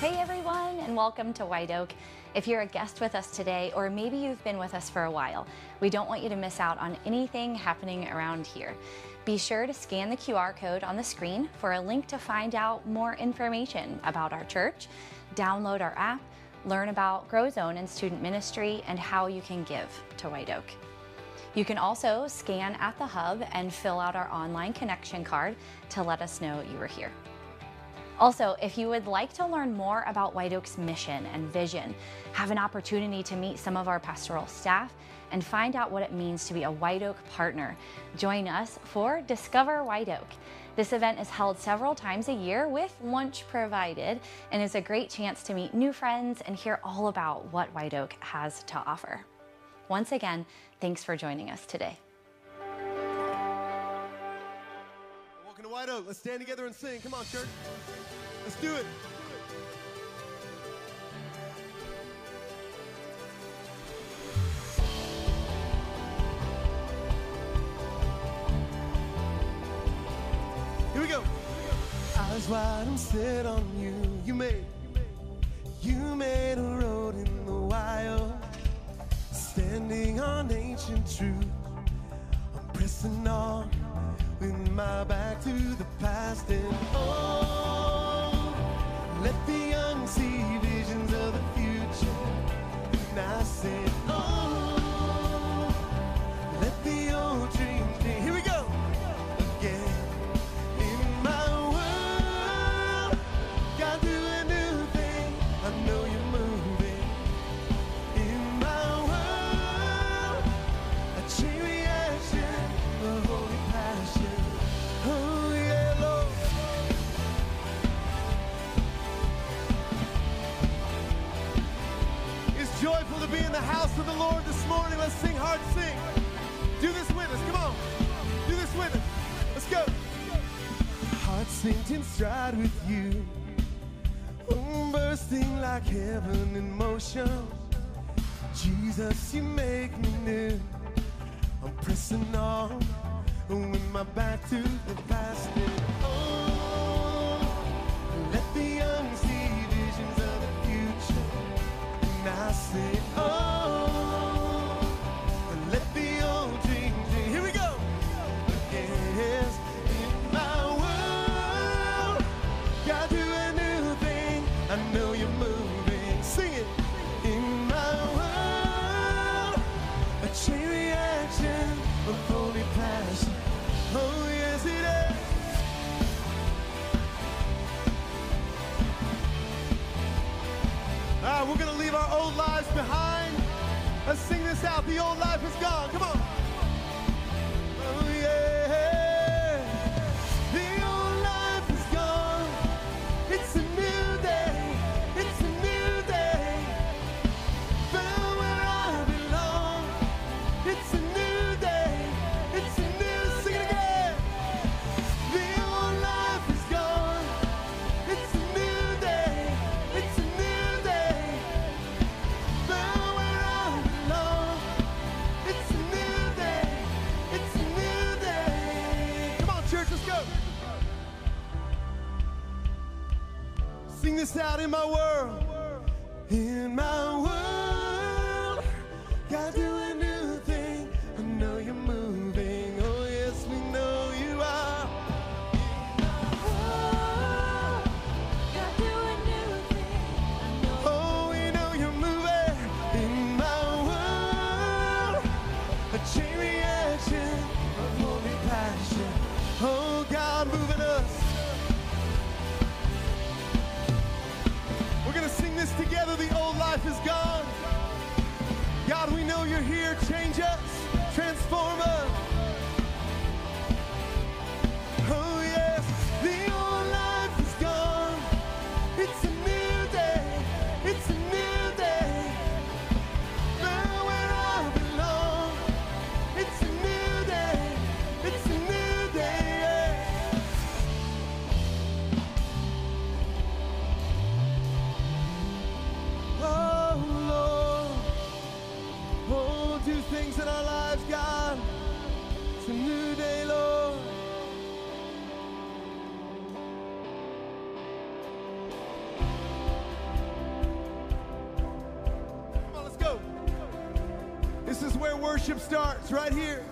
Hey everyone, and welcome to White Oak. If you're a guest with us today, or maybe you've been with us for a while, we don't want you to miss out on anything happening around here. Be sure to scan the QR code on the screen for a link to find out more information about our church, download our app, learn about Grow Zone and student ministry, and how you can give to White Oak. You can also scan at the hub and fill out our online connection card to let us know you were here. Also, if you would like to learn more about White Oak's mission and vision, have an opportunity to meet some of our pastoral staff, and find out what it means to be a White Oak partner, join us for Discover White Oak. This event is held several times a year with lunch provided and is a great chance to meet new friends and hear all about what White Oak has to offer. Once again, thanks for joining us today. To White Oak. Let's stand together and sing. Come on, church. Let's do it. Here we go. Eyes wide and set on you. You made, you made a road in the wild. Standing on ancient truth. I'm pressing on with my back to the past and oh, let the young see visions of the future. And I said, oh, in the Lord this morning. Let's sing hard, sing. Do this with us. Come on. Do this with us. Let's go. Heart in stride with you. Bursting like heaven in motion. Jesus, you make me new. I'm pressing on with my back to the past. Oh, let the young see visions of the future. And I say, oh, lives behind. Let's sing this out. The old life is gone. Come on. This out in my world. You're here. Change us, transform us. here.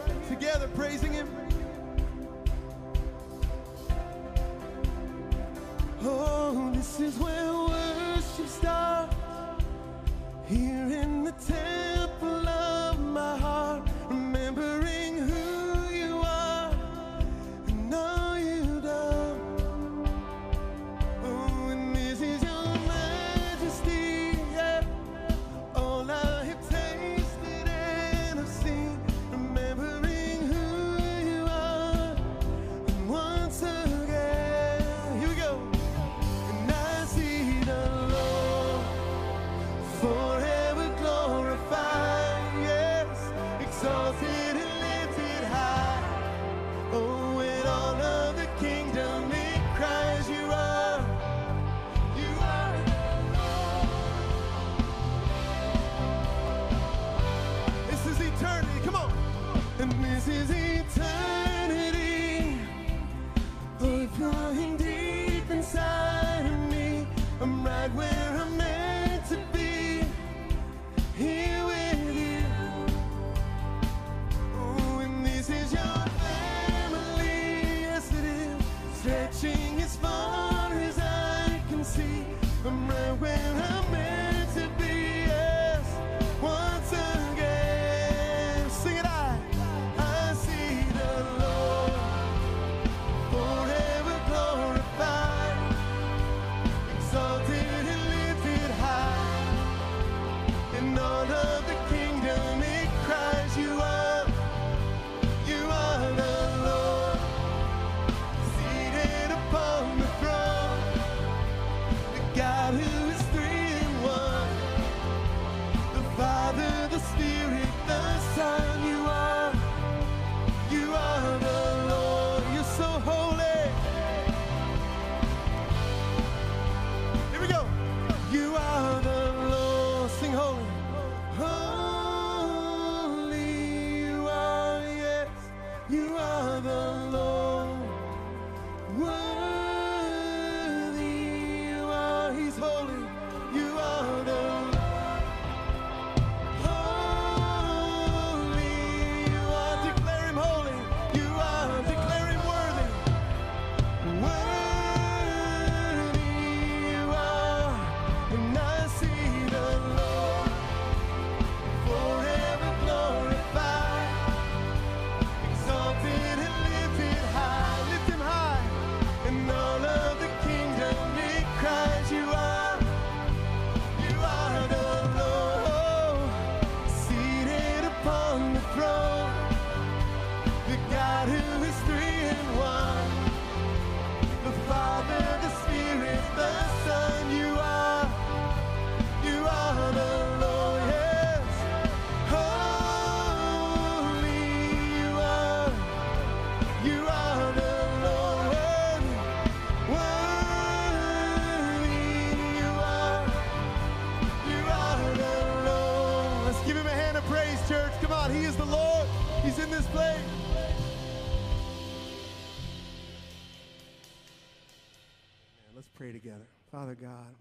Let's pray together. Father God,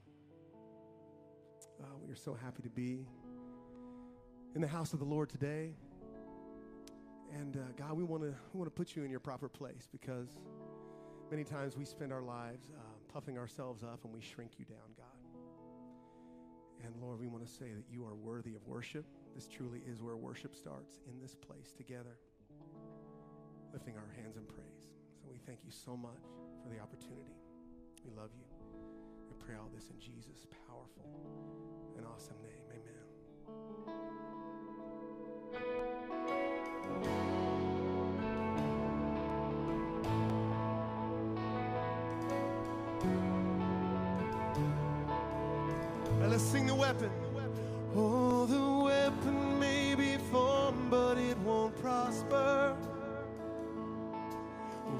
uh, we are so happy to be in the house of the Lord today. And uh, God, we want to we want to put you in your proper place because many times we spend our lives uh, puffing ourselves up and we shrink you down, God. And Lord, we want to say that you are worthy of worship. This truly is where worship starts in this place together, lifting our hands in praise. So we thank you so much for the opportunity. We love you. We pray all this in Jesus' powerful and awesome name. Amen. let's sing the weapon. Oh, the weapon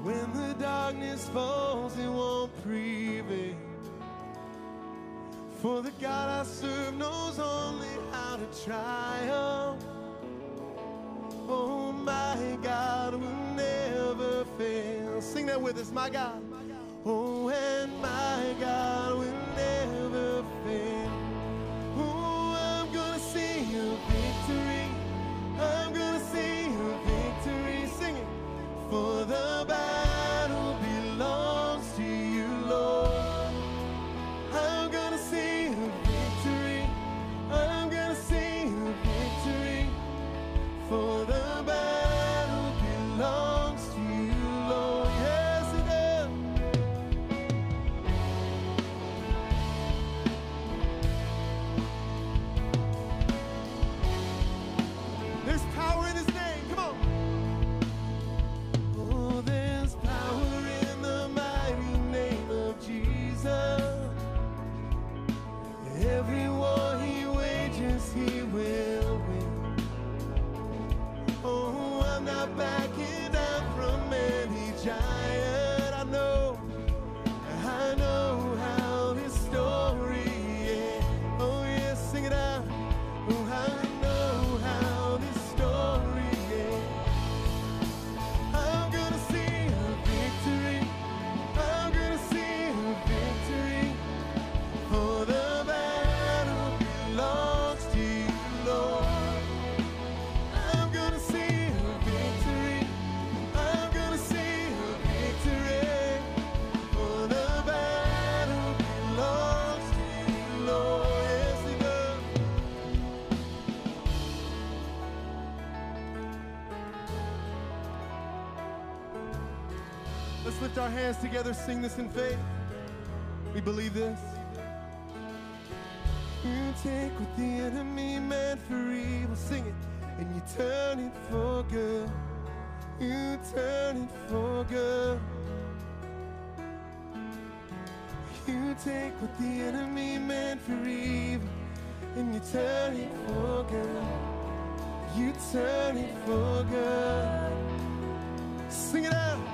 When the darkness falls, it won't prevail. For the God I serve knows only how to triumph. Oh, my God will never fail. Sing that with us, my God. Oh, and my God. hands together, sing this in faith. We believe this. You take what the enemy meant for evil, sing it, and you turn it for good. You turn it for good. You take what the enemy meant for evil, and you turn it for good. You turn it for good. Sing it out.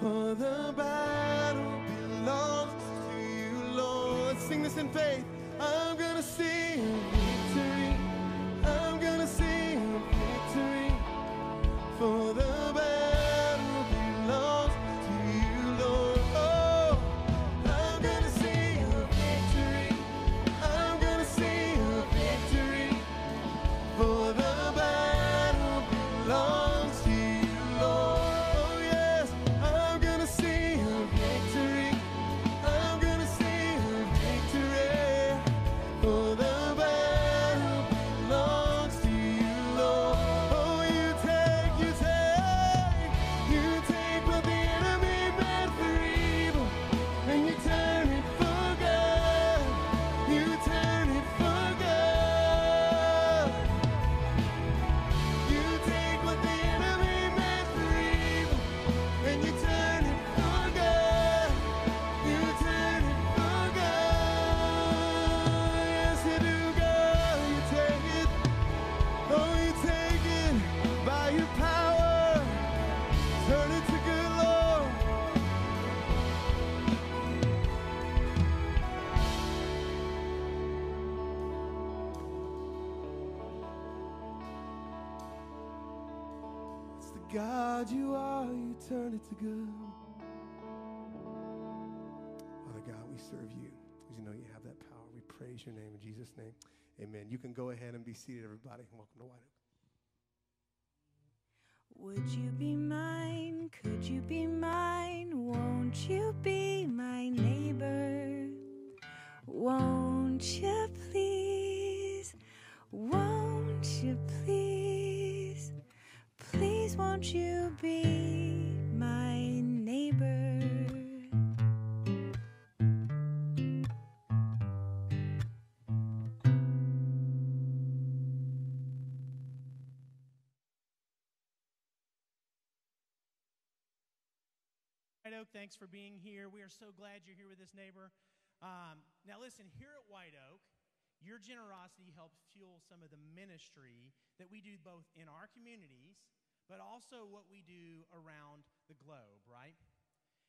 For the battle belongs to you, Lord. Sing this in faith. I'm gonna sing. good. Father God, we serve you because you know you have that power. We praise your name in Jesus' name. Amen. You can go ahead and be seated, everybody. Welcome to White Oak. Would you be mine? Could you be mine? Won't you be my neighbor? Won't you please? Won't you please? Please, won't you be? Oak, thanks for being here. We are so glad you're here with this neighbor. Um, now, listen, here at White Oak, your generosity helps fuel some of the ministry that we do both in our communities, but also what we do around the globe, right?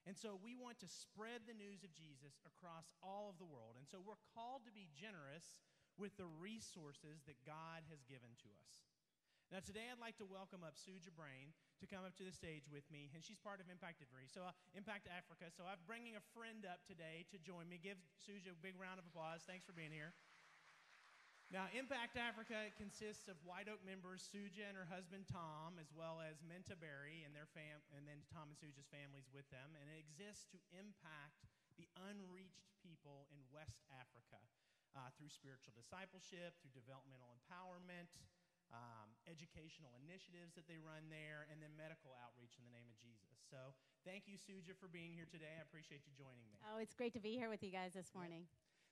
And so we want to spread the news of Jesus across all of the world. And so we're called to be generous with the resources that God has given to us. Now, today I'd like to welcome up Sue Jabrain to come up to the stage with me, and she's part of Impact Italy, so uh, Impact Africa. So I'm bringing a friend up today to join me. Give Suja a big round of applause. Thanks for being here. Now, Impact Africa consists of White Oak members Suja and her husband Tom, as well as Menta Berry and their fam, and then Tom and Suja's families with them, and it exists to impact the unreached people in West Africa uh, through spiritual discipleship, through developmental empowerment, um, educational initiatives that they run there, and then medical outreach in the name of Jesus. So, thank you, Suja, for being here today. I appreciate you joining me. Oh, it's great to be here with you guys this morning.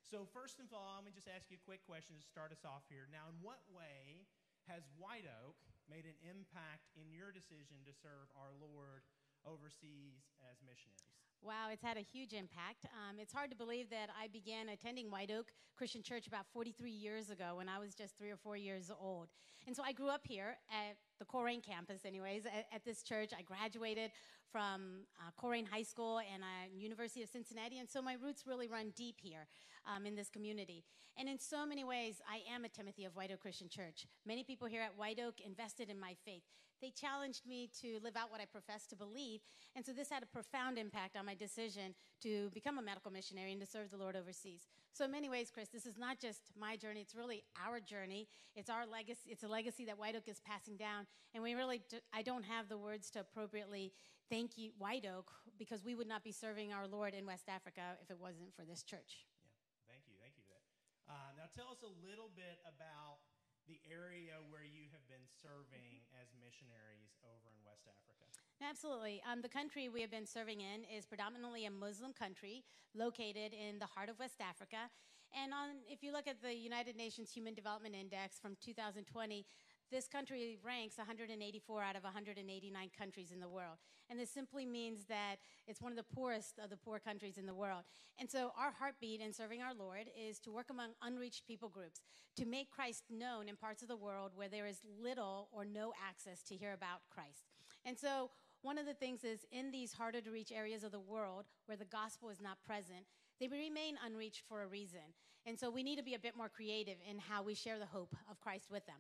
So, first of all, let me just ask you a quick question to start us off here. Now, in what way has White Oak made an impact in your decision to serve our Lord overseas as missionaries? Wow, it's had a huge impact. Um, it's hard to believe that I began attending White Oak Christian Church about 43 years ago when I was just three or four years old. And so I grew up here at the Colerain campus, anyways, at, at this church. I graduated from uh, Colerain High School and uh, University of Cincinnati, and so my roots really run deep here um, in this community. And in so many ways, I am a Timothy of White Oak Christian Church. Many people here at White Oak invested in my faith. They challenged me to live out what I profess to believe, and so this had a profound impact on my decision to become a medical missionary and to serve the Lord overseas. So in many ways, Chris, this is not just my journey; it's really our journey. It's our legacy. It's a legacy that White Oak is passing down, and we really do, I don't have the words to appropriately thank you, White Oak, because we would not be serving our Lord in West Africa if it wasn't for this church. Yeah, thank you, thank you for that. Uh, now, tell us a little bit about the area where you have been serving as missionaries over in West Africa. Absolutely. Um, the country we have been serving in is predominantly a Muslim country located in the heart of West Africa. And on, if you look at the United Nations Human Development Index from 2020, this country ranks 184 out of 189 countries in the world. And this simply means that it's one of the poorest of the poor countries in the world. And so, our heartbeat in serving our Lord is to work among unreached people groups, to make Christ known in parts of the world where there is little or no access to hear about Christ. And so, one of the things is in these harder to reach areas of the world where the gospel is not present, they remain unreached for a reason. And so we need to be a bit more creative in how we share the hope of Christ with them.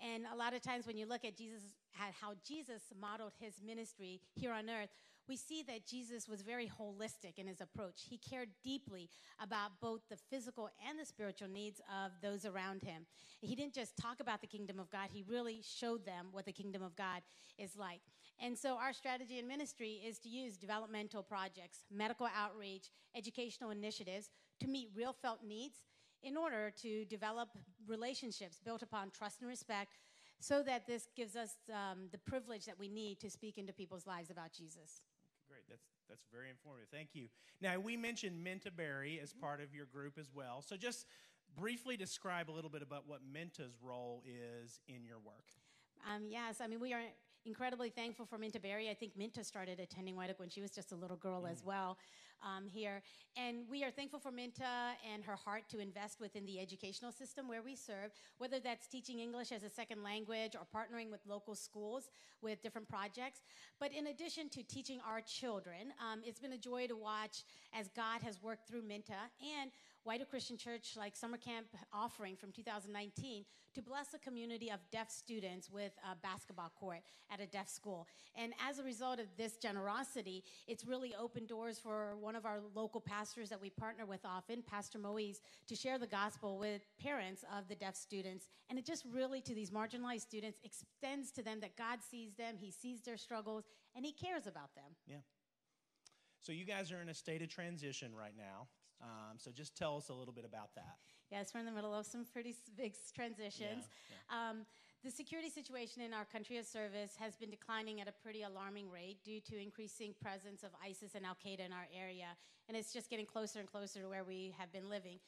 And a lot of times when you look at Jesus, at how Jesus modeled his ministry here on earth, we see that Jesus was very holistic in his approach. He cared deeply about both the physical and the spiritual needs of those around him. He didn't just talk about the kingdom of God, he really showed them what the kingdom of God is like. And so our strategy in ministry is to use developmental projects, medical outreach, educational initiatives to meet real felt needs in order to develop relationships built upon trust and respect so that this gives us um, the privilege that we need to speak into people's lives about Jesus. Great, that's that's very informative. Thank you. Now we mentioned Menta Berry as part of your group as well. So just briefly describe a little bit about what Menta's role is in your work. Um, yes, I mean, we are incredibly thankful for Minta Berry. I think Minta started attending White Oak when she was just a little girl as well um, here. And we are thankful for Minta and her heart to invest within the educational system where we serve, whether that's teaching English as a second language or partnering with local schools with different projects. But in addition to teaching our children, um, it's been a joy to watch as God has worked through Minta and White Oak Christian Church, like summer camp offering from 2019, to bless a community of deaf students with a basketball court at a deaf school. And as a result of this generosity, it's really opened doors for one of our local pastors that we partner with often, Pastor Moise, to share the gospel with parents of the deaf students. And it just really, to these marginalized students, extends to them that God sees them, He sees their struggles, and He cares about them. Yeah. So you guys are in a state of transition right now. Um, so just tell us a little bit about that. Yes, we're in the middle of some pretty big transitions. Yeah, Um, the security situation in our country of service has been declining at a pretty alarming rate due to increasing presence of ISIS and Al Qaeda in our area, and it's just getting closer and closer to where we have been living.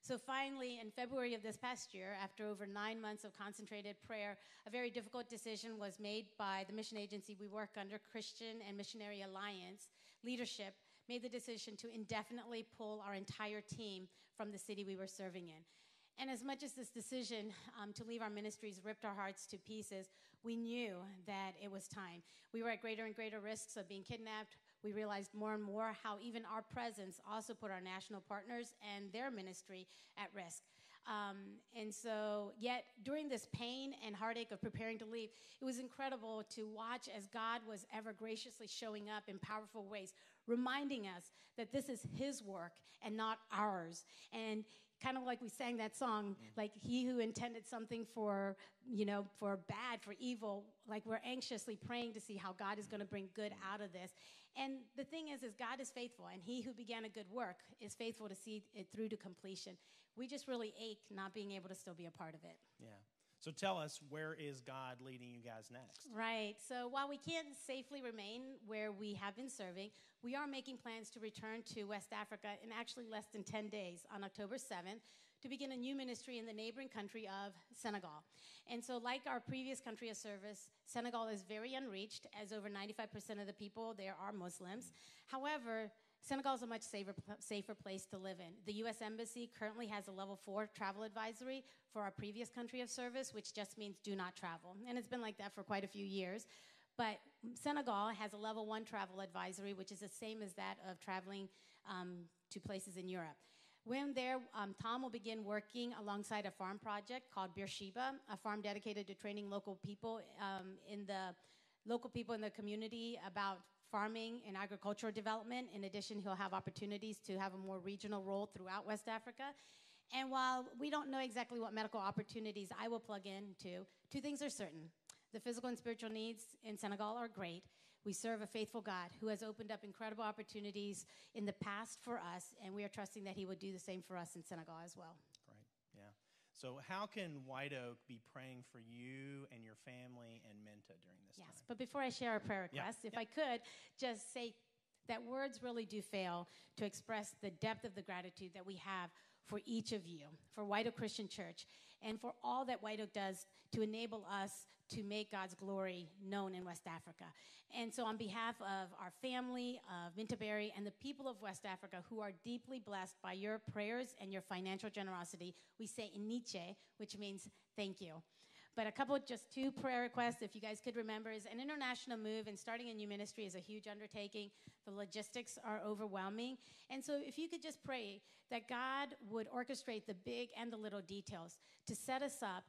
So finally, in February of this past year, after over nine months of concentrated prayer, a very difficult decision was made by the mission agency we work under, Christian and Missionary Alliance, leadership made the decision to indefinitely pull our entire team from the city we were serving in. And as much as this decision um, to leave our ministries ripped our hearts to pieces, we knew that it was time. We were at greater and greater risks of being kidnapped. We realized more and more how even our presence also put our national partners and their ministry at risk. Um, and so, yet during this pain and heartache of preparing to leave, it was incredible to watch as God was ever graciously showing up in powerful ways, reminding us that this is His work and not ours. And kind of like we sang that song, mm. like He who intended something for, you know, for bad, for evil, like we're anxiously praying to see how God is going to mm. bring good out of this. And the thing is, is God is faithful, and He who began a good work is faithful to see it through to completion. We just really ache not being able to still be a part of it. Yeah. So tell us, where is God leading you guys next? Right. So while we can't safely remain where we have been serving, we are making plans to return to West Africa in actually less than 10 days on October 7th to begin a new ministry in the neighboring country of Senegal. And so, like our previous country of service, Senegal is very unreached, as over 95% of the people there are Muslims. However, Senegal is a much safer, safer place to live in. The U.S. Embassy currently has a level four travel advisory for our previous country of service, which just means do not travel. And it's been like that for quite a few years. But Senegal has a level one travel advisory, which is the same as that of traveling um, to places in Europe. When there, um, Tom will begin working alongside a farm project called Beersheba, a farm dedicated to training local people um, in the local people in the community about farming and agricultural development. In addition, he'll have opportunities to have a more regional role throughout West Africa. And while we don't know exactly what medical opportunities I will plug into, two things are certain. The physical and spiritual needs in Senegal are great. We serve a faithful God who has opened up incredible opportunities in the past for us, and we are trusting that He would do the same for us in Senegal as well. Yeah. So, how can White Oak be praying for you and your family and Menta during this Yes, time? but before I share our prayer Yeah, requests, if yeah. I could just say that words really do fail to express the depth of the gratitude that we have for each of you, for White Oak Christian Church, and for all that White Oak does to enable us to make God's glory known in West Africa. And so, on behalf of our family of Mintaberry and the people of West Africa who are deeply blessed by your prayers and your financial generosity, we say Iniche, which means thank you. But a couple, just two prayer requests, if you guys could remember, is an international move and starting a new ministry is a huge undertaking. The logistics are overwhelming. And so, if you could just pray that God would orchestrate the big and the little details to set us up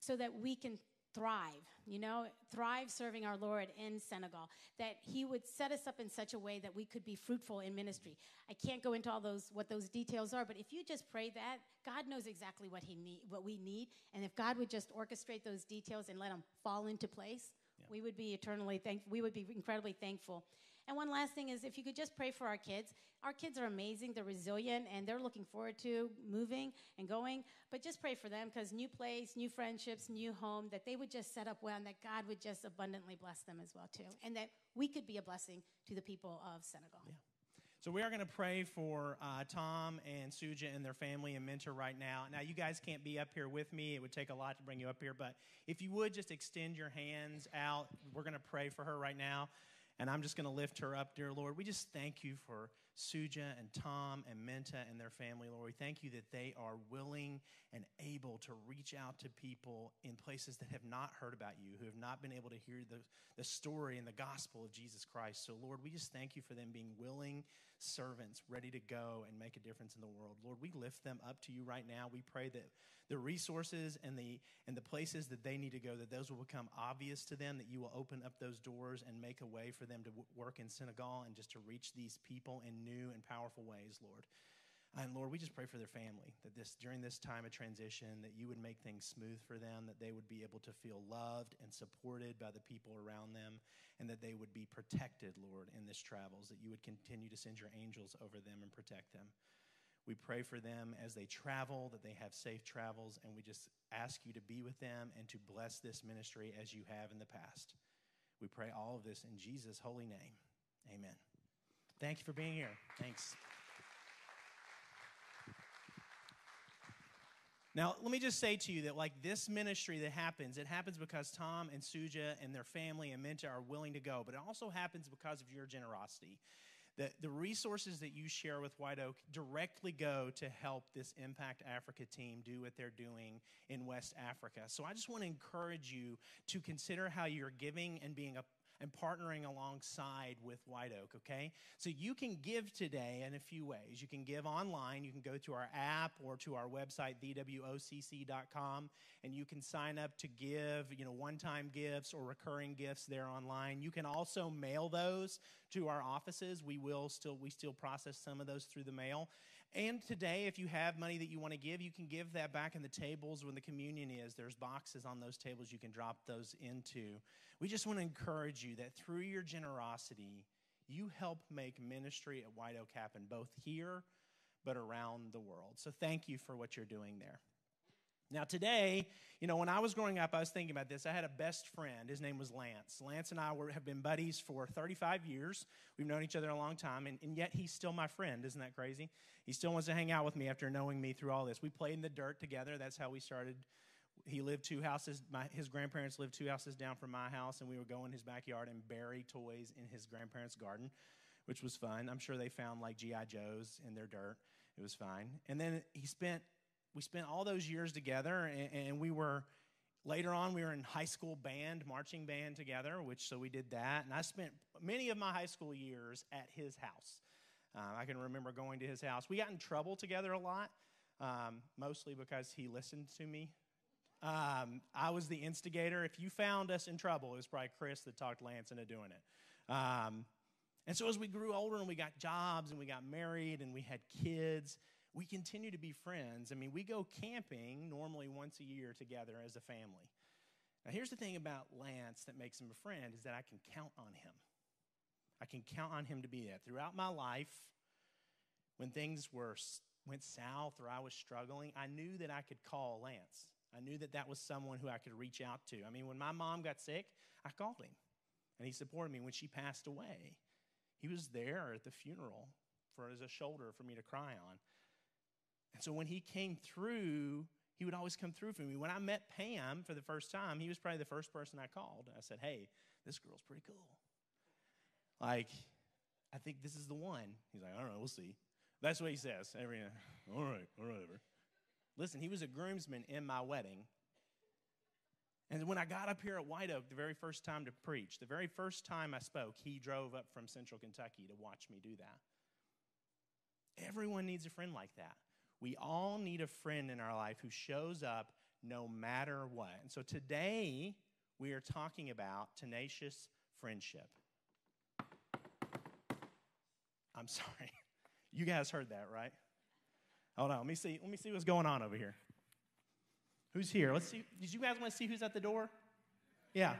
so that we can thrive, you know, thrive serving our Lord in Senegal, that He would set us up in such a way that we could be fruitful in ministry. I can't go into all those what those details are, but if you just pray that, God knows exactly what He need, what we need, and if God would just orchestrate those details and let them fall into place, we would be eternally thankful. We would be incredibly thankful. And one last thing is if you could just pray for our kids. Our kids are amazing, they're resilient, and they're looking forward to moving and going. But just pray for them because new place, new friendships, new home, that they would just set up well and that God would just abundantly bless them as well, too. And that we could be a blessing to the people of Senegal. So we are going to pray for uh, Tom and Suja and their family and mentor right now. Now, you guys can't be up here with me. It would take a lot to bring you up here, but if you would just extend your hands out, we're going to pray for her right now. And I'm just going to lift her up, dear Lord. We just thank you for Suja and Tom and Menta and their family, Lord. We thank you that they are willing and able to reach out to people in places that have not heard about you, who have not been able to hear the, the story and the gospel of Jesus Christ. So, Lord, we just thank you for them being willing servants, ready to go and make a difference in the world. Lord, we lift them up to you right now. We pray that the resources and the and the places that they need to go, that those will become obvious to them, that you will open up those doors and make a way for them to w- work in Senegal and just to reach these people in new and powerful ways, Lord. And Lord, we just pray for their family that this during this time of transition that you would make things smooth for them, that they would be able to feel loved and supported by the people around them, and that they would be protected, Lord, in this travels, that you would continue to send your angels over them and protect them. We pray for them as they travel, that they have safe travels, and we just ask you to be with them and to bless this ministry as you have in the past. We pray all of this in Jesus' holy name. Amen. Thank you for being here. Thanks. Now, let me just say to you that, like this ministry that happens, it happens because Tom and Suja and their family and Minta are willing to go, but it also happens because of your generosity. The, the resources that you share with White Oak directly go to help this Impact Africa team do what they're doing in West Africa. So I just want to encourage you to consider how you're giving and being a and partnering alongside with White Oak, okay? So you can give today in a few ways. You can give online, you can go to our app or to our website, thewocc.com, and you can sign up to give, you know, one time gifts or recurring gifts there online. You can also mail those to our offices. We will still, we still process some of those through the mail. And today, if you have money that you want to give, you can give that back in the tables when the communion is. There's boxes on those tables you can drop those into. We just want to encourage you that through your generosity, you help make ministry at White Oak happen, both here but around the world. So thank you for what you're doing there. Now, today, you know, when I was growing up, I was thinking about this. I had a best friend. His name was Lance. Lance and I were, have been buddies for 35 years. We've known each other a long time, and, and yet he's still my friend. Isn't that crazy? He still wants to hang out with me after knowing me through all this. We played in the dirt together. That's how we started. He lived two houses, my, his grandparents lived two houses down from my house, and we would go in his backyard and bury toys in his grandparents' garden, which was fun. I'm sure they found like G.I. Joes in their dirt. It was fine. And then he spent we spent all those years together and, and, we were later on we were in high school band marching band together which so we did that and i spent many of my high school years at his house. Uh, i can remember going to his house. We got in trouble together a lot um, mostly because he listened to me. Um, i was the instigator. If you found us in trouble it was probably chris that talked lance into doing it. Um, and so as we grew older and we got jobs and we got married and we had kids we continue to be friends. I mean, we go camping normally once a year together as a family. Now, here's the thing about Lance that makes him a friend is that I can count on him. I can count on him to be that. Throughout my life, when things were went south or I was struggling, I knew that I could call Lance. I knew that that was someone who I could reach out to. I mean, when my mom got sick, I called him, and he supported me. When she passed away, he was there at the funeral for as a shoulder for me to cry on. And so when he came through, he would always come through for me. When I met Pam for the first time, he was probably the first person I called. I said, Hey, this girl's pretty cool. Like, I think this is the one. He's like, I don't know, we'll see. That's what he says. Every, all right, all right, whatever. Listen, he was a groomsman in my wedding. And when I got up here at White Oak the very first time to preach, the very first time I spoke, he drove up from central Kentucky to watch me do that. Everyone needs a friend like that. We all need a friend in our life who shows up no matter what. And so today, we are talking about tenacious friendship. I'm sorry. You guys heard that, right? Hold on. Let me see. Let me see what's going on over here. Who's here? Let's see. Did you guys want to see who's at the door? Yeah.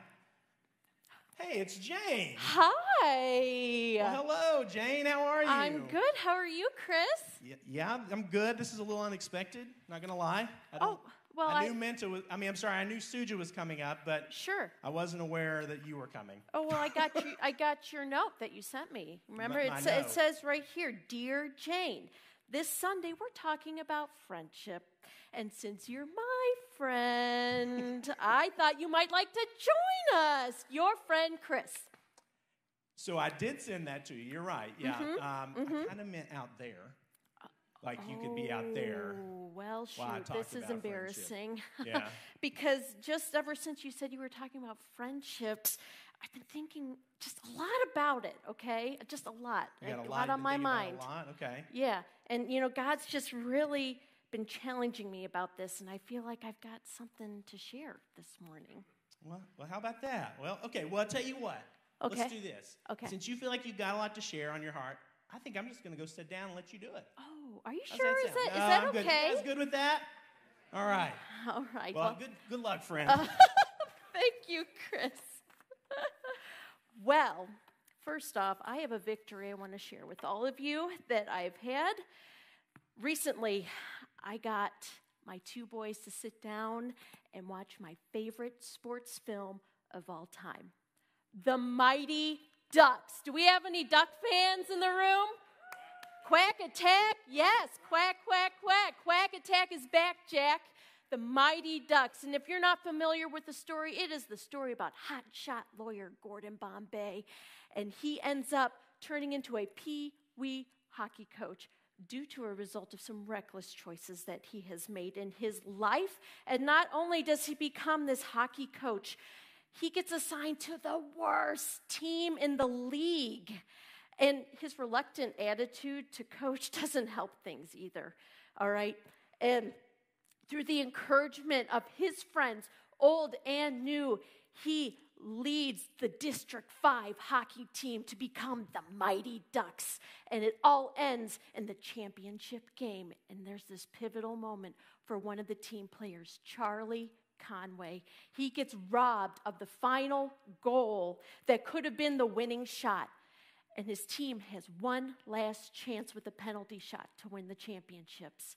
Hey, it's Jane. Hi. Well, hello, Jane. How are you? I'm good. How are you, Chris? Yeah, yeah, I'm good. This is a little unexpected. Not gonna lie. Oh, well, I I, knew Menta was. I mean, I'm sorry. I knew Suja was coming up, but sure. I wasn't aware that you were coming. Oh well, I got you. I got your note that you sent me. Remember, My- it, my sa- it says right here, "Dear Jane, this Sunday we're talking about friendship, and since you're my friend, I thought you might like to join us. Your friend Chris." So I did send that to you. You're right. Yeah. Mm-hmm, Um, I kind of meant out there, like you could be out there. Oh, well, shoot, this is embarrassing. Yeah. because just ever since you said you were talking about friendships, I've been thinking just a lot about it, okay? Just a lot. You got a lot, lot on my mind. A lot. Okay. Yeah. And, you know, God's just really been challenging me about this, and I feel like I've got something to share this morning. Well, well, how about that? Well, okay. Well, I'll tell you what. Okay. Let's do this. Okay. Since you feel like you've got a lot to share on your heart, I think I'm just going to go sit down and let you do it. Oh, are you How's sure? that Is that, is No, that I'm good. okay? You guys good with that? All right. All right. Well, well- good, good luck, friend. Thank you, Chris. Well, first off, I have a victory I want to share with all of you that I've had. Recently, I got my two boys to sit down and watch my favorite sports film of all time The Mighty Ducks. Do we have any duck fans in the room? Quack Attack? Yes, quack, quack, quack. Quack Attack is back, Jack. The Mighty Ducks. And if you're not familiar with the story, it is the story about hotshot lawyer Gordon Bombay. And he ends up turning into a pee wee hockey coach due to a result of some reckless choices that he has made in his life. And not only does he become this hockey coach, he gets assigned to the worst team in the league. And his reluctant attitude to coach doesn't help things either. All right. And through the encouragement of his friends, old and new, he leads the District 5 hockey team to become the Mighty Ducks. And it all ends in the championship game. And there's this pivotal moment for one of the team players, Charlie Conway. He gets robbed of the final goal that could have been the winning shot. And his team has one last chance with a penalty shot to win the championships.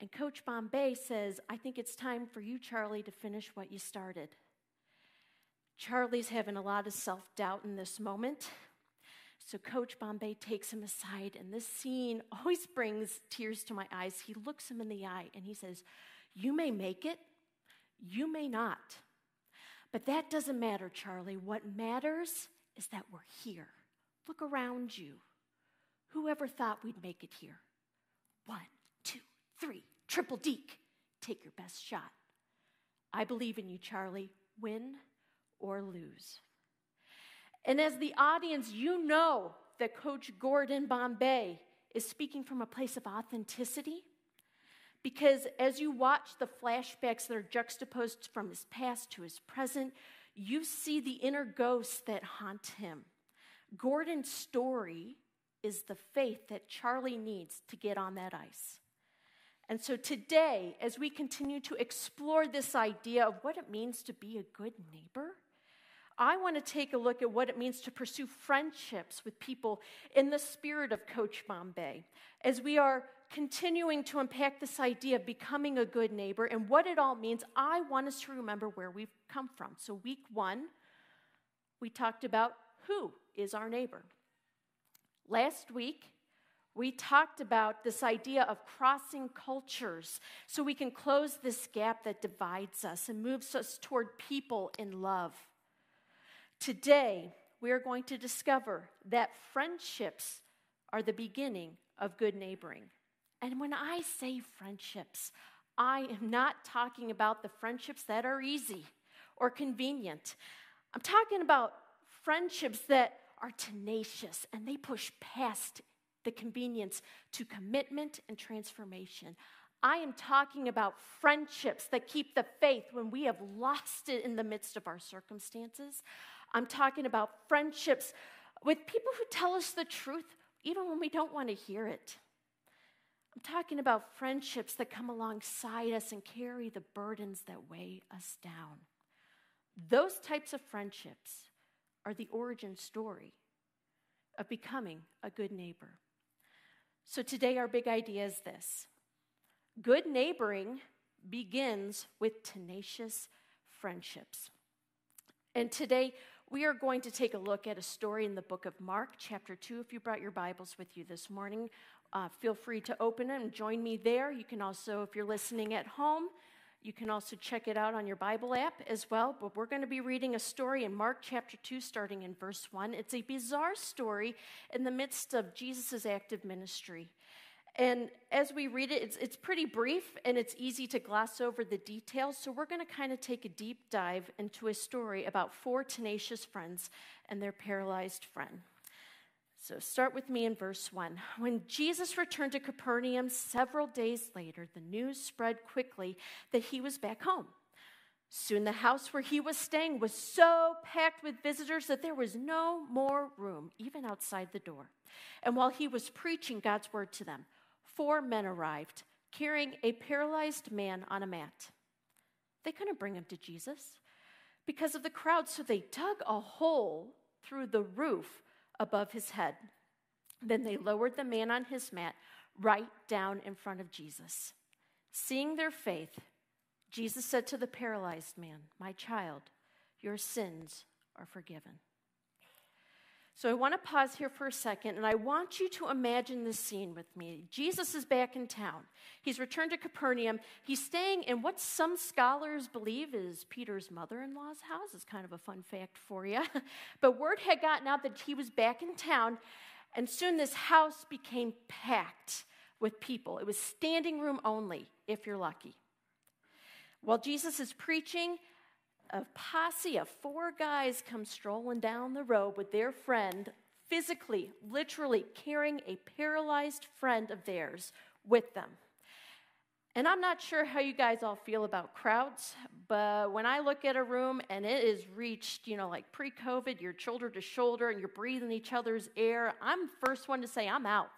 And Coach Bombay says, I think it's time for you, Charlie, to finish what you started. Charlie's having a lot of self doubt in this moment. So Coach Bombay takes him aside, and this scene always brings tears to my eyes. He looks him in the eye and he says, You may make it, you may not. But that doesn't matter, Charlie. What matters is that we're here. Look around you. Whoever thought we'd make it here? One, three, triple deke. Take your best shot. I believe in you, Charlie. Win or lose. And as the audience, you know that Coach Gordon Bombay is speaking from a place of authenticity. Because as you watch the flashbacks that are juxtaposed from his past to his present, you see the inner ghosts that haunt him. Gordon's story is the faith that Charlie needs to get on that ice. And so today, as we continue to explore this idea of what it means to be a good neighbor, I want to take a look at what it means to pursue friendships with people in the spirit of Coach Bombay as we are continuing to unpack this idea of becoming a good neighbor and what it all means. I want us to remember where we've come from. So, week one, we talked about who is our neighbor. Last week, we talked about this idea of crossing cultures so we can close this gap that divides us and moves us toward people in love. Today, we are going to discover that friendships are the beginning of good neighboring. And when I say friendships, I am not talking about the friendships that are easy or convenient. I'm talking about friendships that are tenacious and they push past the convenience to commitment and transformation. I am talking about friendships that keep the faith when we have lost it in the midst of our circumstances. I'm talking about friendships with people who tell us the truth even when we don't want to hear it. I'm talking about friendships that come alongside us and carry the burdens that weigh us down. Those types of friendships are the origin story of becoming a good neighbor. So today, our big idea is this good neighboring begins with tenacious friendships. And today, we are going to take a look at a story in the book of Mark, chapter 2. If you brought your Bibles with you this morning, uh, feel free to open and join me there. You can also, if you're listening at home, you can also check it out on your Bible app as well. But we're going to be reading a story in Mark chapter 2, starting in verse 1. It's a bizarre story in the midst of Jesus' active ministry. And as we read it, it's, it's pretty brief and it's easy to gloss over the details. So we're going to kind of take a deep dive into a story about four tenacious friends and their paralyzed friend. So start with me in verse 1. When Jesus returned to Capernaum several days later, the news spread quickly that he was back home. Soon the house where he was staying was so packed with visitors that there was no more room, even outside the door. And while he was preaching God's word to them, four men arrived carrying a paralyzed man on a mat. They couldn't bring him to Jesus because of the crowd, so they dug a hole through the roof above his head. Then they lowered the man on his mat right down in front of Jesus. Seeing their faith, Jesus said to the paralyzed man, My child, your sins are forgiven. So I want to pause here for a second, and I want you to imagine this scene with me. Jesus is back in town. He's returned to Capernaum. He's staying in what some scholars believe is Peter's mother in law's house. It's kind of a fun fact for you. But word had gotten out that he was back in town, and soon this house became packed with people. It was standing room only, if you're lucky. While Jesus is preaching, a posse of four guys come strolling down the road with their friend, physically, literally carrying a paralyzed friend of theirs with them. And I'm not sure how you guys all feel about crowds, but when I look at a room and it is reached, you know, like pre COVID, you're shoulder to shoulder and you're breathing each other's air, I'm the first one to say, I'm out.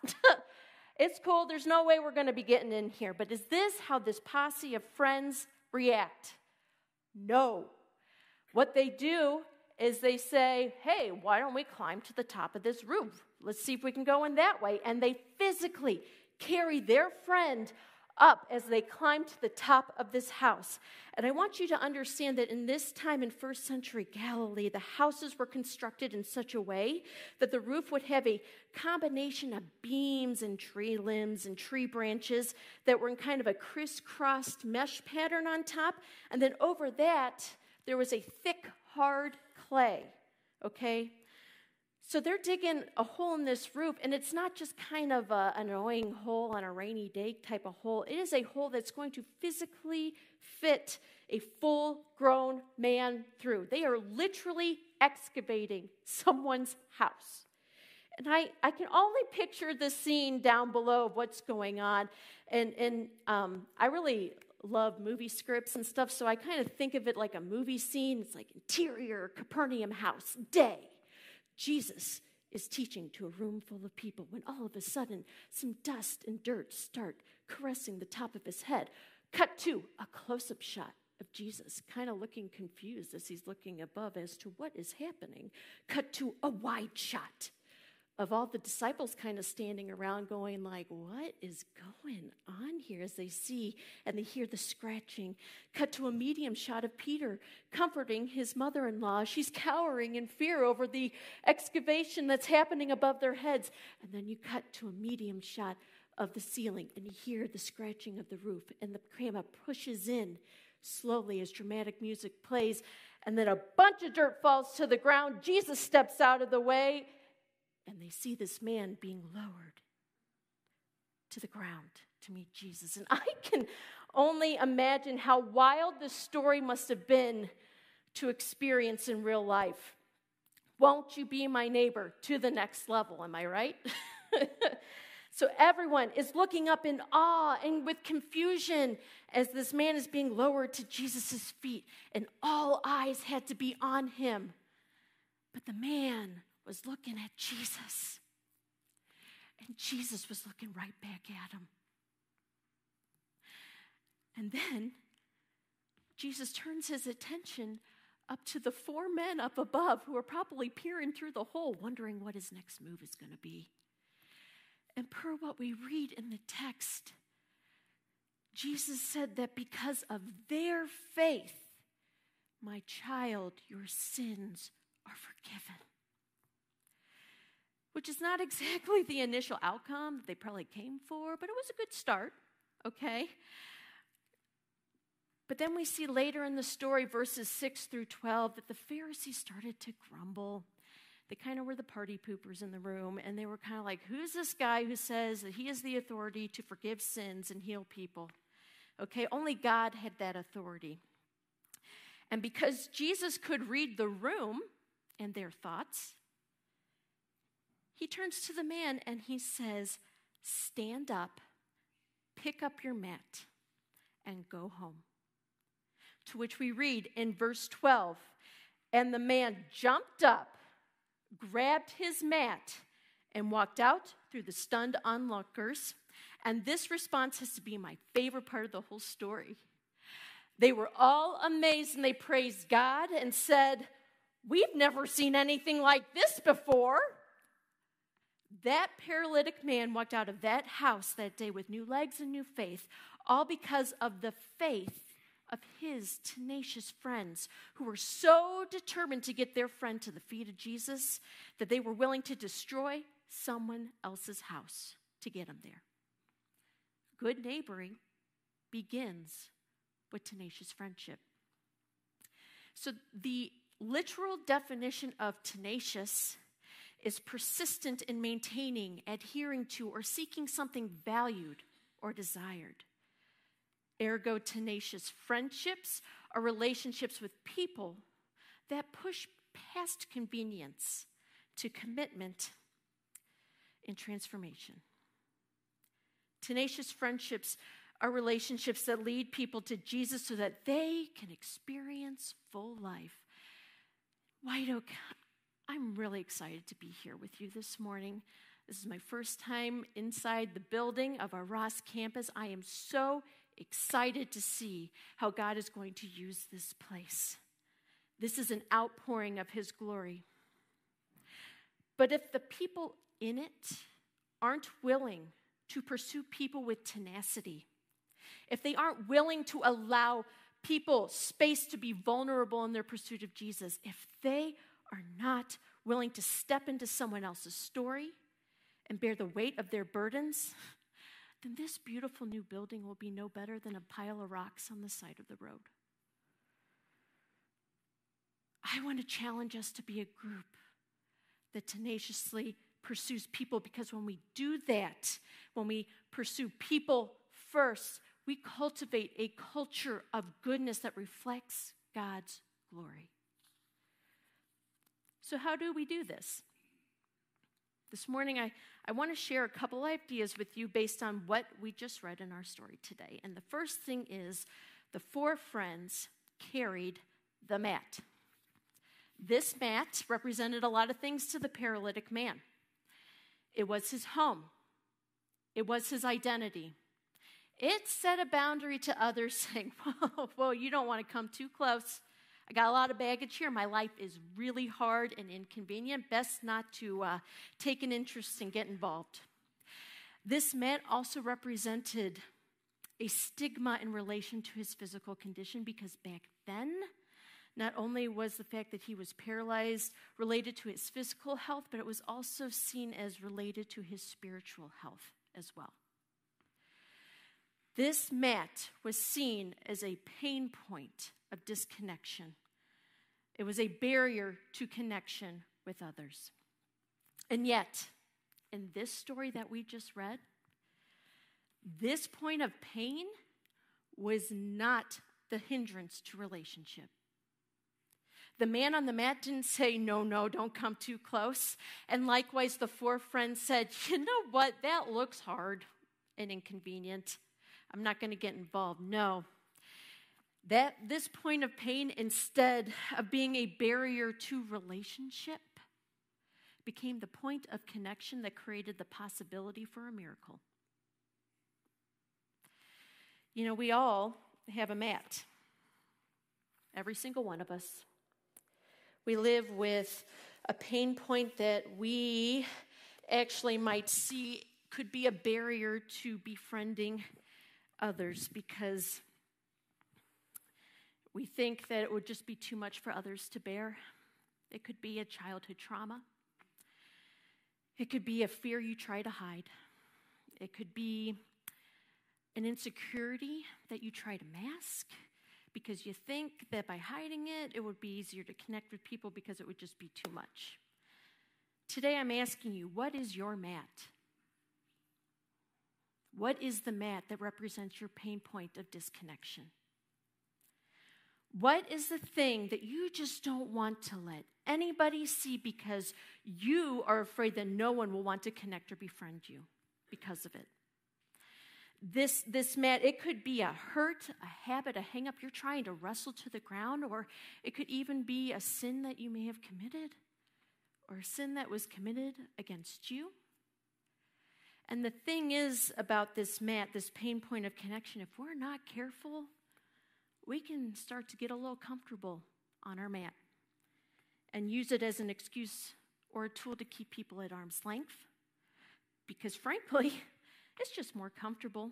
it's cool. There's no way we're going to be getting in here. But is this how this posse of friends react? No. What they do is they say, hey, why don't we climb to the top of this roof? Let's see if we can go in that way. And they physically carry their friend up as they climb to the top of this house. And I want you to understand that in this time in first century Galilee, the houses were constructed in such a way that the roof would have a combination of beams and tree limbs and tree branches that were in kind of a crisscrossed mesh pattern on top. And then over that, there was a thick, hard clay, okay? So they're digging a hole in this roof, and it's not just kind of a, an annoying hole on a rainy day type of hole. It is a hole that's going to physically fit a full grown man through. They are literally excavating someone's house. And I, I can only picture the scene down below of what's going on. And, and um, I really love movie scripts and stuff, so I kind of think of it like a movie scene. It's like interior Capernaum house, day. Jesus is teaching to a room full of people when all of a sudden some dust and dirt start caressing the top of his head. Cut to a close up shot of Jesus, kind of looking confused as he's looking above as to what is happening. Cut to a wide shot of all the disciples kind of standing around going like what is going on here? as they see and they hear the scratching. Cut to a medium shot of peter comforting his mother-in-law. She's cowering in fear over the excavation that's happening above their heads. And then you cut to a medium shot of the ceiling and you hear the scratching of the roof and the camera pushes in slowly as dramatic music plays. And then a bunch of dirt falls to the ground. Jesus steps out of the way and they see this man being lowered to the ground to meet Jesus. And I can only imagine how wild this story must have been to experience in real life. Won't you be my neighbor to the next level? Am I right? so everyone is looking up in awe and with confusion as this man is being lowered to Jesus' feet, and all eyes had to be on him. But the man was looking at Jesus. And Jesus was looking right back at him. And then Jesus turns his attention up to the four men up above who are probably peering through the hole, wondering what his next move is going to be. And per what we read in the text, Jesus said that because of their faith, my child, your sins are forgiven which is not exactly the initial outcome that they probably came for, but it was a good start, okay? But then we see later in the story, verses 6 through 12, that the Pharisees started to grumble. They kind of were the party poopers in the room, and they were kind of like, Who's this guy who says that he has the authority to forgive sins and heal people? Okay, only God had that authority. And because Jesus could read the room and their thoughts, he turns to the man and he says, Stand up, pick up your mat, and go home. To which we read in verse 12, and the man jumped up, grabbed his mat, and walked out through the stunned onlookers. And this response has to be my favorite part of the whole story. They were all amazed and they praised God and said, We've never seen anything like this before. That paralytic man walked out of that house that day with new legs and new faith, all because of the faith of his tenacious friends who were so determined to get their friend to the feet of Jesus that they were willing to destroy someone else's house to get him there. Good neighboring begins with tenacious friendship. So, the literal definition of tenacious is persistent in maintaining, adhering to, or seeking something valued or desired. Ergo, tenacious friendships are relationships with people that push past convenience to commitment and transformation. Tenacious friendships are relationships that lead people to Jesus so that they can experience full life. White Oak, I'm really excited to be here with you this morning. This is my first time inside the building of our Ross campus. I am so excited to see how God is going to use this place. This is an outpouring of His glory. But if the people in it aren't willing to pursue people with tenacity, if they aren't willing to allow people space to be vulnerable in their pursuit of Jesus, if they are not willing to step into someone else's story and bear the weight of their burdens, then this beautiful new building will be no better than a pile of rocks on the side of the road. I want to challenge us to be a group that tenaciously pursues people because when we do that, when we pursue people first, we cultivate a culture of goodness that reflects God's glory. So, how do we do this? This morning, I, I want to share a couple ideas with you based on what we just read in our story today. And the first thing is the four friends carried the mat. This mat represented a lot of things to the paralytic man it was his home, it was his identity. It set a boundary to others, saying, Whoa, whoa, you don't want to come too close. I got a lot of baggage here. My life is really hard and inconvenient. Best not to uh, take an interest and get involved. This man also represented a stigma in relation to his physical condition because back then, not only was the fact that he was paralyzed related to his physical health, but it was also seen as related to his spiritual health as well. This mat was seen as a pain point of disconnection. It was a barrier to connection with others. And yet, in this story that we just read, this point of pain was not the hindrance to relationship. The man on the mat didn't say, No, no, don't come too close. And likewise, the four friends said, You know what? That looks hard and inconvenient. I'm not going to get involved. No. That this point of pain, instead of being a barrier to relationship, became the point of connection that created the possibility for a miracle. You know, we all have a mat, every single one of us. We live with a pain point that we actually might see could be a barrier to befriending others because we think that it would just be too much for others to bear. It could be a childhood trauma. It could be a fear you try to hide. It could be an insecurity that you try to mask because you think that by hiding it, it would be easier to connect with people because it would just be too much. Today, I'm asking you, what is your mat? What is the mat that represents your pain point of disconnection? What is the thing that you just don't want to let anybody see because you are afraid that no one will want to connect or befriend you because of it? This, this mat, it could be a hurt, a habit, a hang up you're trying to wrestle to the ground, or it could even be a sin that you may have committed, or a sin that was committed against you. And the thing is about this mat, this pain point of connection, if we're not careful, we can start to get a little comfortable on our mat and use it as an excuse or a tool to keep people at arm's length. Because frankly, it's just more comfortable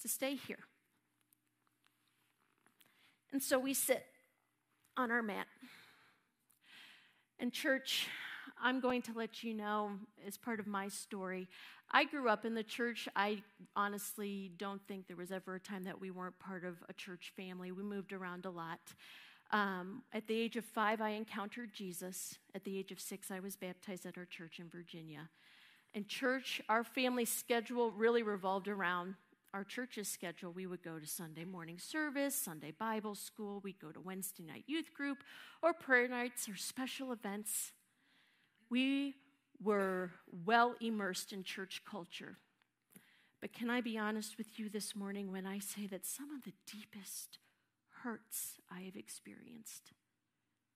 to stay here. And so we sit on our mat. And, church, I'm going to let you know as part of my story. I grew up in the church. I honestly don't think there was ever a time that we weren't part of a church family. We moved around a lot. Um, at the age of five, I encountered Jesus. At the age of six, I was baptized at our church in Virginia. And church, our family schedule really revolved around our church's schedule. We would go to Sunday morning service, Sunday Bible school, we'd go to Wednesday night youth group, or prayer nights or special events. We were well immersed in church culture. But can I be honest with you this morning when I say that some of the deepest hurts I have experienced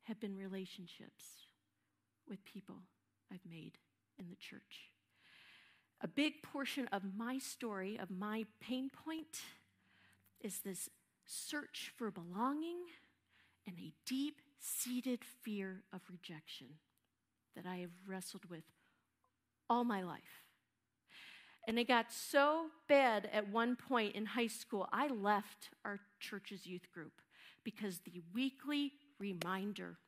have been relationships with people I've made in the church? A big portion of my story, of my pain point, is this search for belonging and a deep seated fear of rejection that I have wrestled with all my life. And it got so bad at one point in high school, I left our church's youth group because the weekly reminder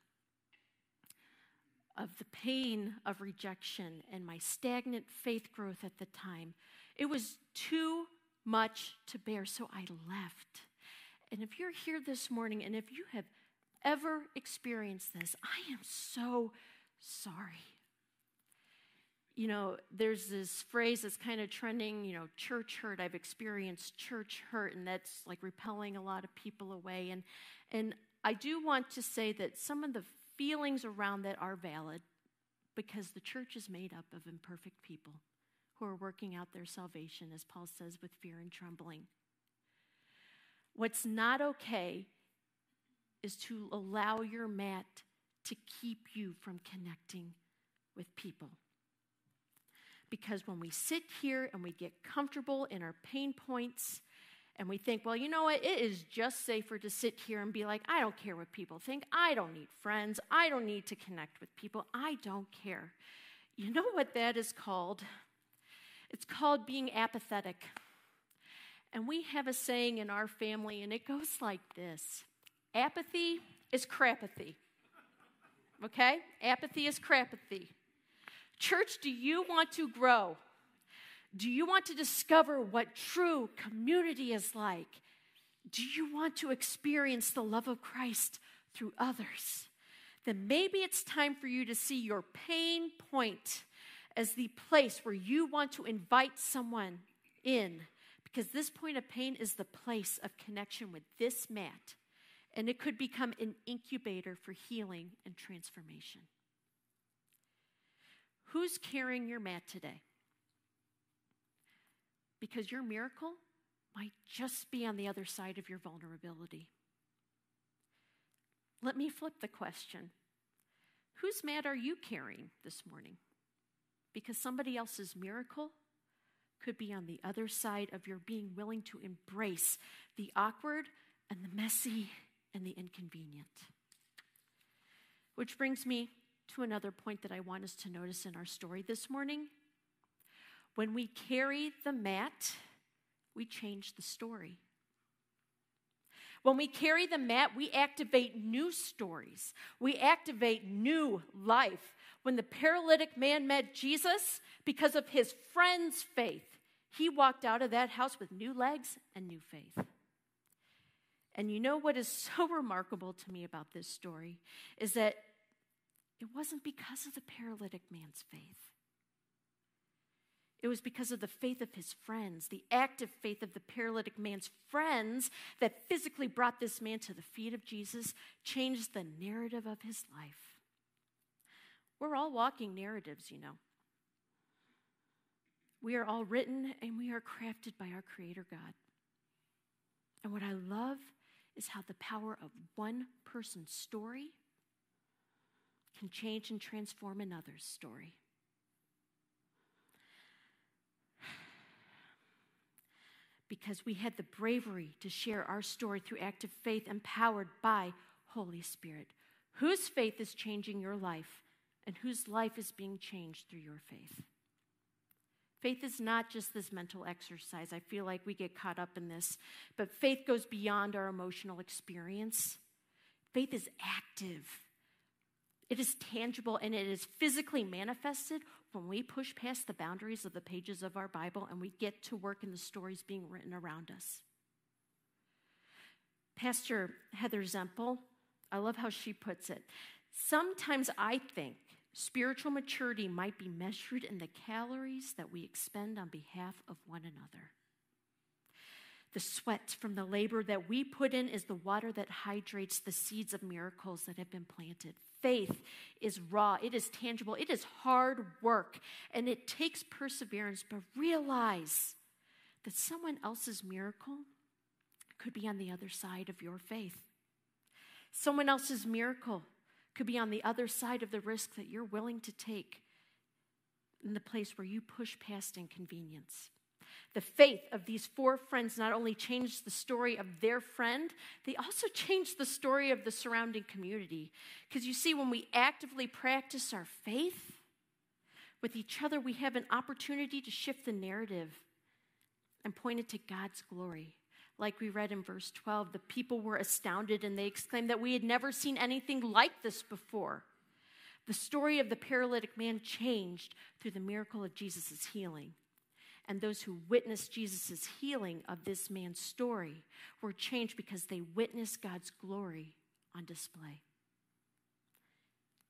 of the pain of rejection and my stagnant faith growth at the time, it was too much to bear, so I left. And if you're here this morning and if you have ever experienced this, I am so sorry. You know, there's this phrase that's kind of trending, you know, church hurt. I've experienced church hurt, and that's like repelling a lot of people away. And, and I do want to say that some of the feelings around that are valid because the church is made up of imperfect people who are working out their salvation, as Paul says, with fear and trembling. What's not okay is to allow your mat to keep you from connecting with people. Because when we sit here and we get comfortable in our pain points, and we think, well, you know what? It is just safer to sit here and be like, I don't care what people think. I don't need friends. I don't need to connect with people. I don't care. You know what that is called? It's called being apathetic. And we have a saying in our family, and it goes like this apathy is crapathy. Okay? Apathy is crapathy. Church, do you want to grow? Do you want to discover what true community is like? Do you want to experience the love of Christ through others? Then maybe it's time for you to see your pain point as the place where you want to invite someone in, because this point of pain is the place of connection with this mat, and it could become an incubator for healing and transformation. Who's carrying your mat today? because your miracle might just be on the other side of your vulnerability. Let me flip the question Whose mat are you carrying this morning? Because somebody else's miracle could be on the other side of your being willing to embrace the awkward and the messy and the inconvenient. Which brings me to another point that I want us to notice in our story this morning. When we carry the mat, we change the story. When we carry the mat, we activate new stories. We activate new life. When the paralytic man met Jesus, because of his friend's faith, he walked out of that house with new legs and new faith. And you know what is so remarkable to me about this story is that it wasn't because of the paralytic man's faith. It was because of the faith of his friends, the active faith of the paralytic man's friends that physically brought this man to the feet of Jesus, changed the narrative of his life. We're all walking narratives, you know. We are all written and we are crafted by our Creator God. And what I love is how the power of one person's story can change and transform another's story. because we had the bravery to share our story through active faith empowered by Holy Spirit. Whose faith is changing your life and whose life is being changed through your faith? Faith is not just this mental exercise. I feel like we get caught up in this, but faith goes beyond our emotional experience. Faith is active, it is tangible, and it is physically manifested when we push past the boundaries of the pages of our Bible and we get to work in the stories being written around us. Pastor Heather Zempel, I love how she puts it. Sometimes I think spiritual maturity might be measured in the calories that we expend on behalf of one another. The sweat from the labor that we put in is the water that hydrates the seeds of miracles that have been planted. Faith is raw, it is tangible, it is hard work, and it takes perseverance. But realize that someone else's miracle could be on the other side of your faith. Someone else's miracle could be on the other side of the risk that you're willing to take in the place where you push past inconvenience. The faith of these four friends not only changed the story of their friend, they also changed the story of the surrounding community. Because you see, when we actively practice our faith with each other, we have an opportunity to shift the narrative and point it to God's glory. Like we read in verse 12, the people were astounded and they exclaimed that we had never seen anything like this before. The story of the paralytic man changed through the miracle of Jesus' healing. And those who witnessed Jesus' healing of this man's story were changed because they witnessed God's glory on display.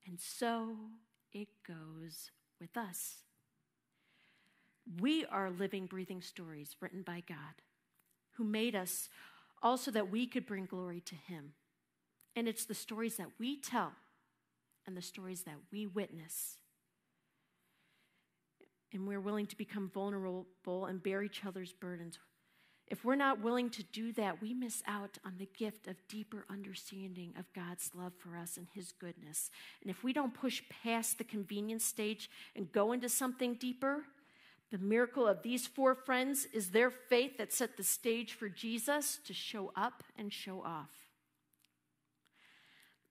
And so it goes with us. We are living, breathing stories written by God, who made us also that we could bring glory to Him. And it's the stories that we tell and the stories that we witness and we're willing to become vulnerable and bear each other's burdens, if we're not willing to do that, we miss out on the gift of deeper understanding of God's love for us and His goodness. And if we don't push past the convenience stage and go into something deeper, the miracle of these four friends is their faith that set the stage for Jesus to show up and show off.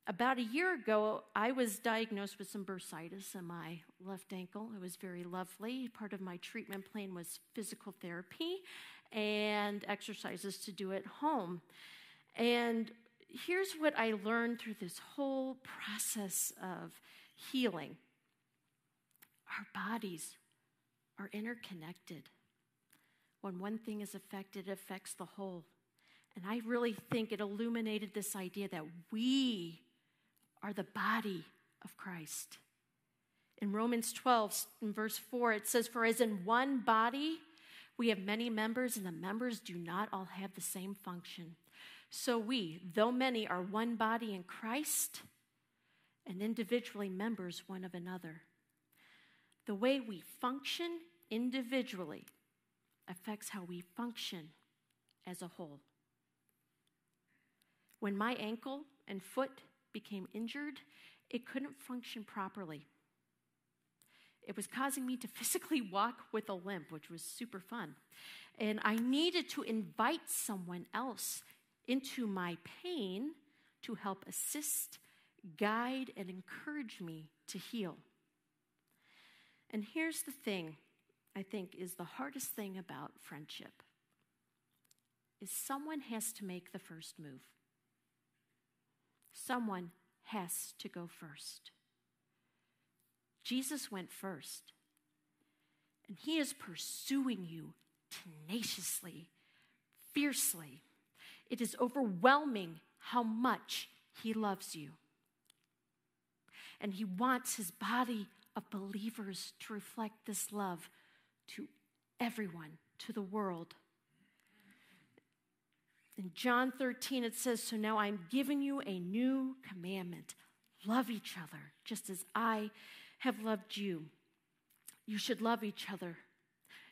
About a year ago, I was diagnosed with some bursitis in my left ankle. It was very lovely. Part of my treatment plan was physical therapy and exercises to do at home. And here's what I learned through this whole process of healing our bodies are interconnected. When one thing is affected, it affects the whole. And I really think it illuminated this idea that we are the body of Christ. In Romans 12, in verse 4, it says, For as in one body we have many members, and the members do not all have the same function. So we, though many, are one body in Christ and individually members one of another. The way we function individually affects how we function as a whole. When my ankle and foot became injured, it couldn't function properly. It was causing me to physically walk with a limp, which was super fun. And I needed to invite someone else into my pain to help assist, guide, and encourage me to heal. And here's the thing I think is the hardest thing about friendship is someone has to make the first move. Someone has to go first. Jesus went first, and he is pursuing you tenaciously, fiercely. It is overwhelming how much he loves you. And he wants his body of believers to reflect this love to everyone, to the world. In John 13, it says, So now I'm giving you a new commandment love each other, just as I have loved you. You should love each other.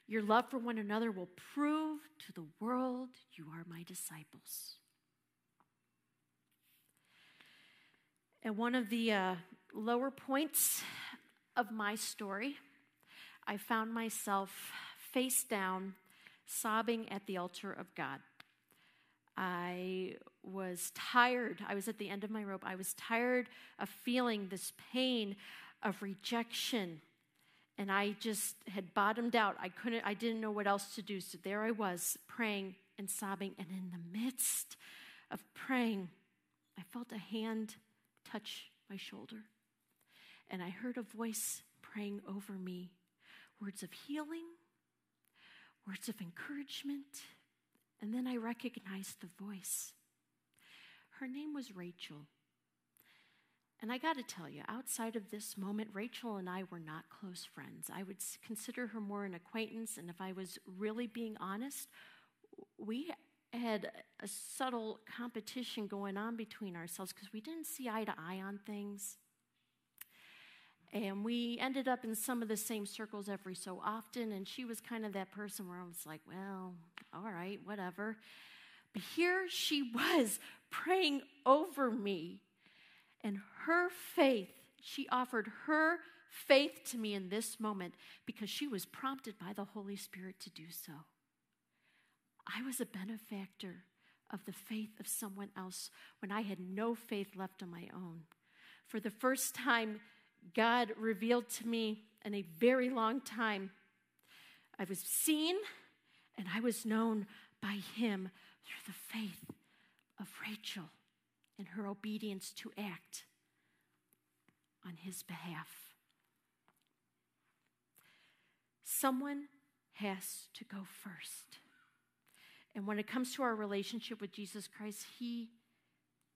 Your love for one another will prove to the world you are my disciples. At one of the uh, lower points of my story, I found myself face down, sobbing at the altar of God. I was tired. I was at the end of my rope. I was tired of feeling this pain of rejection and I just had bottomed out. I couldn't, I didn't know what else to do. So there I was, praying and sobbing. And in the midst of praying, I felt a hand touch my shoulder. And I heard a voice praying over me words of healing, words of encouragement. And then I recognized the voice. Her name was Rachel. And I got to tell you, outside of this moment, Rachel and I were not close friends. I would consider her more an acquaintance, and if I was really being honest, we had a subtle competition going on between ourselves because we didn't see eye to eye on things. And we ended up in some of the same circles every so often, and she was kind of that person where I was like, well, all right, whatever. But here she was praying over me and her faith, she offered her faith to me in this moment because she was prompted by the Holy Spirit to do so. I was a benefactor of the faith of someone else when I had no faith left on my own. For the first time, God revealed to me in a very long time, I was seen and I was known by Him through the faith of Rachel and her obedience to act on his behalf. Someone has to go first. And when it comes to our relationship with Jesus Christ, he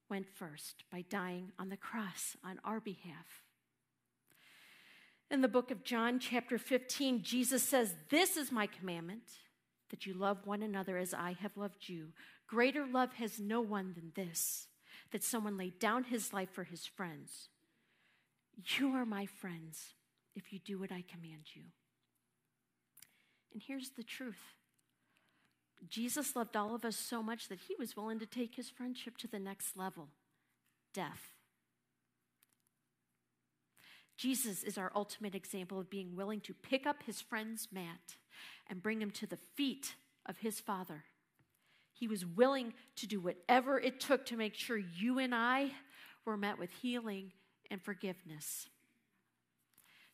went first by dying on the cross on our behalf. In the book of John, chapter 15, Jesus says, This is my commandment, that you love one another as I have loved you. Greater love has no one than this, that someone laid down his life for his friends. You are my friends if you do what I command you. And here's the truth Jesus loved all of us so much that he was willing to take his friendship to the next level death. Jesus is our ultimate example of being willing to pick up his friend's mat and bring him to the feet of his Father. He was willing to do whatever it took to make sure you and I were met with healing and forgiveness.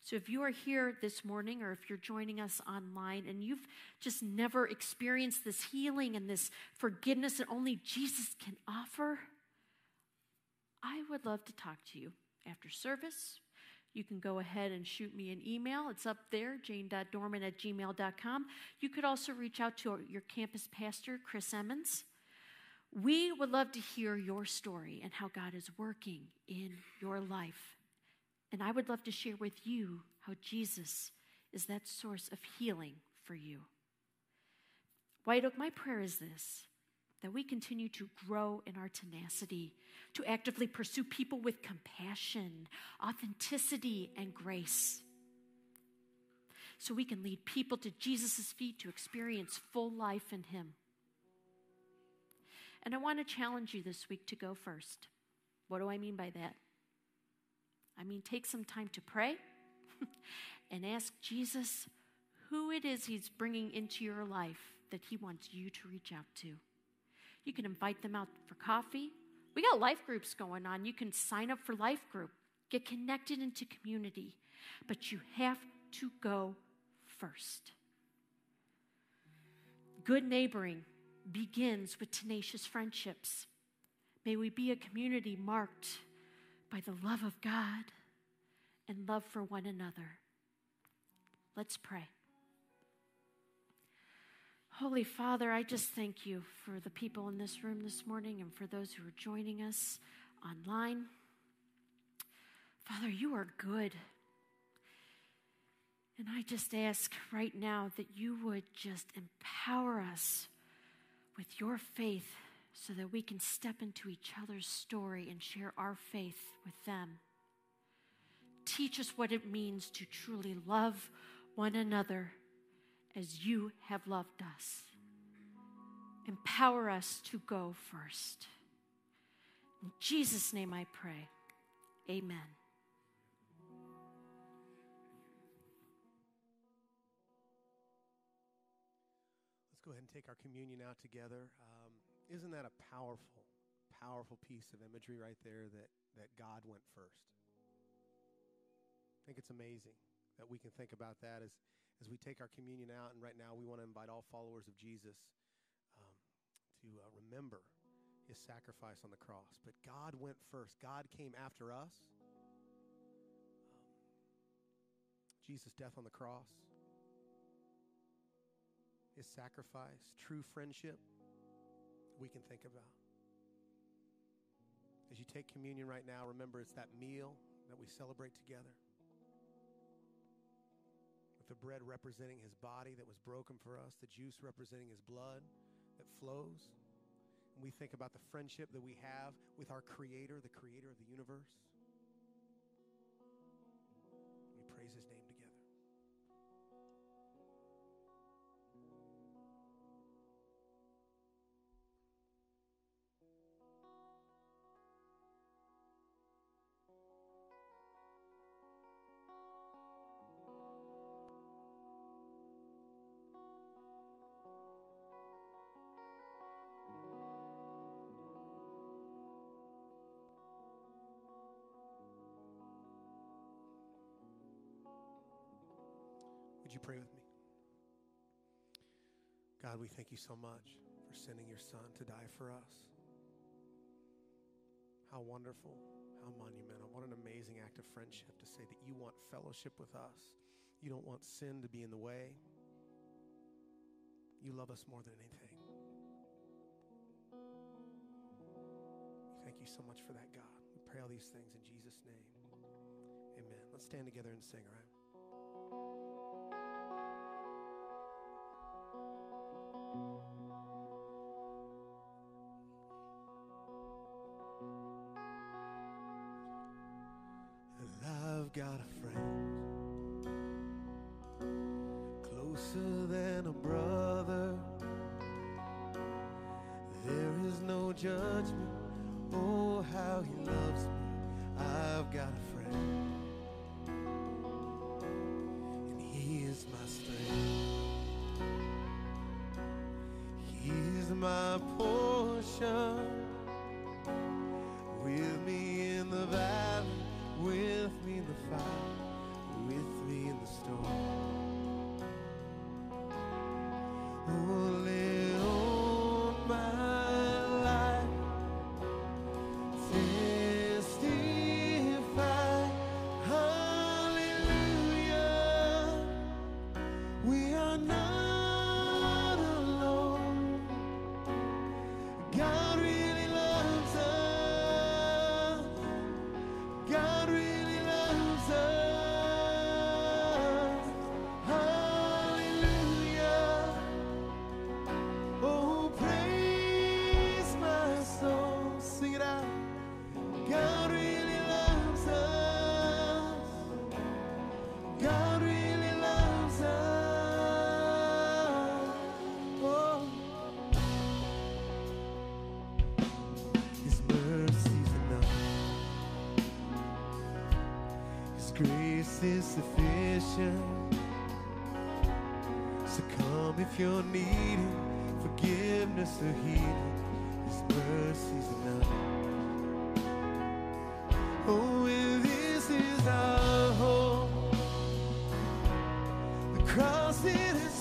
So, if you are here this morning or if you're joining us online and you've just never experienced this healing and this forgiveness that only Jesus can offer, I would love to talk to you after service. You can go ahead and shoot me an email. It's up there, jane.dorman at gmail.com. You could also reach out to your campus pastor, Chris Emmons. We would love to hear your story and how God is working in your life. And I would love to share with you how Jesus is that source of healing for you. White Oak, my prayer is this that we continue to grow in our tenacity, to actively pursue people with compassion, authenticity, and grace. So we can lead people to Jesus' feet to experience full life in Him. And I want to challenge you this week to go first. What do I mean by that? I mean, take some time to pray and ask Jesus who it is He's bringing into your life that He wants you to reach out to. You can invite them out for coffee. We got life groups going on. You can sign up for life group, get connected into community, but you have to go first. Good neighboring begins with tenacious friendships. May we be a community marked by the love of God and love for one another. Let's pray. Holy Father, I just thank you for the people in this room this morning and for those who are joining us online. Father, you are good. And I just ask right now that you would just empower us with your faith so that we can step into each other's story and share our faith with them. Teach us what it means to truly love one another as you have loved us. Empower us to go first. In Jesus' name I pray. Amen. Let's go ahead and take our communion out together. Um, isn't that a powerful, powerful piece of imagery right there that, that God went first? I think it's amazing. that we can think about that as, as we take our communion out. And right now, we want to invite all followers of Jesus um, to uh, remember his sacrifice on the cross. But God went first, God came after us. Um, Jesus' death on the cross, his sacrifice, true friendship, we can think about. As you take communion right now, remember it's that meal that we celebrate together. The bread representing his body that was broken for us, the juice representing his blood that flows. And we think about the friendship that we have with our Creator, the Creator of the universe. Pray with me? God, we thank you so much for sending your son to die for us. How wonderful, how monumental. What an amazing act of friendship to say that you want fellowship with us. You don't want sin to be in the way. You love us more than anything. Thank you so much for that, God. We pray all these things in Jesus' name. Amen. Let's stand together and sing, all right? Judgment. Oh, how he loves me. I've got a friend, and he is my strength. He's my portion with me in the valley, with me in the fire, grace is sufficient. So come if you're needing forgiveness or healing. His mercy's enough. Oh, and this is our hope. The cross it has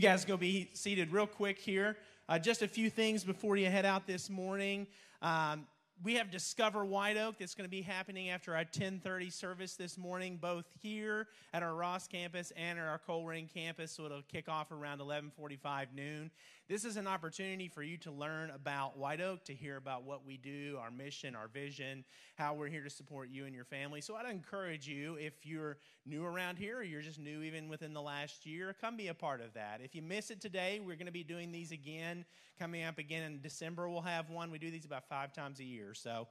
You guys go be seated real quick here. Uh, just a few things before you head out this morning. Um, we have Discover White Oak that's going to be happening after our 10:30 service this morning, both here at our Ross campus and at our Colerain campus. So it'll kick off around 11:45 noon. This is an opportunity for you to learn about White Oak, to hear about what we do, our mission, our vision, how we're here to support you and your family. So I'd encourage you, if you're new around here or you're just new even within the last year, come be a part of that. If you miss it today, we're going to be doing these again, coming up again in December. We'll have one. We do these about five times a year. So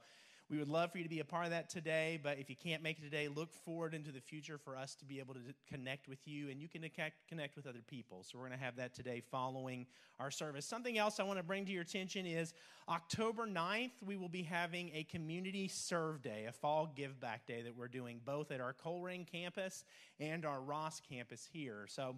we would love for you to be a part of that today, but if you can't make it today, look forward into the future for us to be able to connect with you and you can connect, with other people. So we're going to have that today following our service. Something else I want to bring to your attention is October 9th, we will be having a community serve day, a fall give back day that we're doing both at our Colerain campus and our Ross campus here. So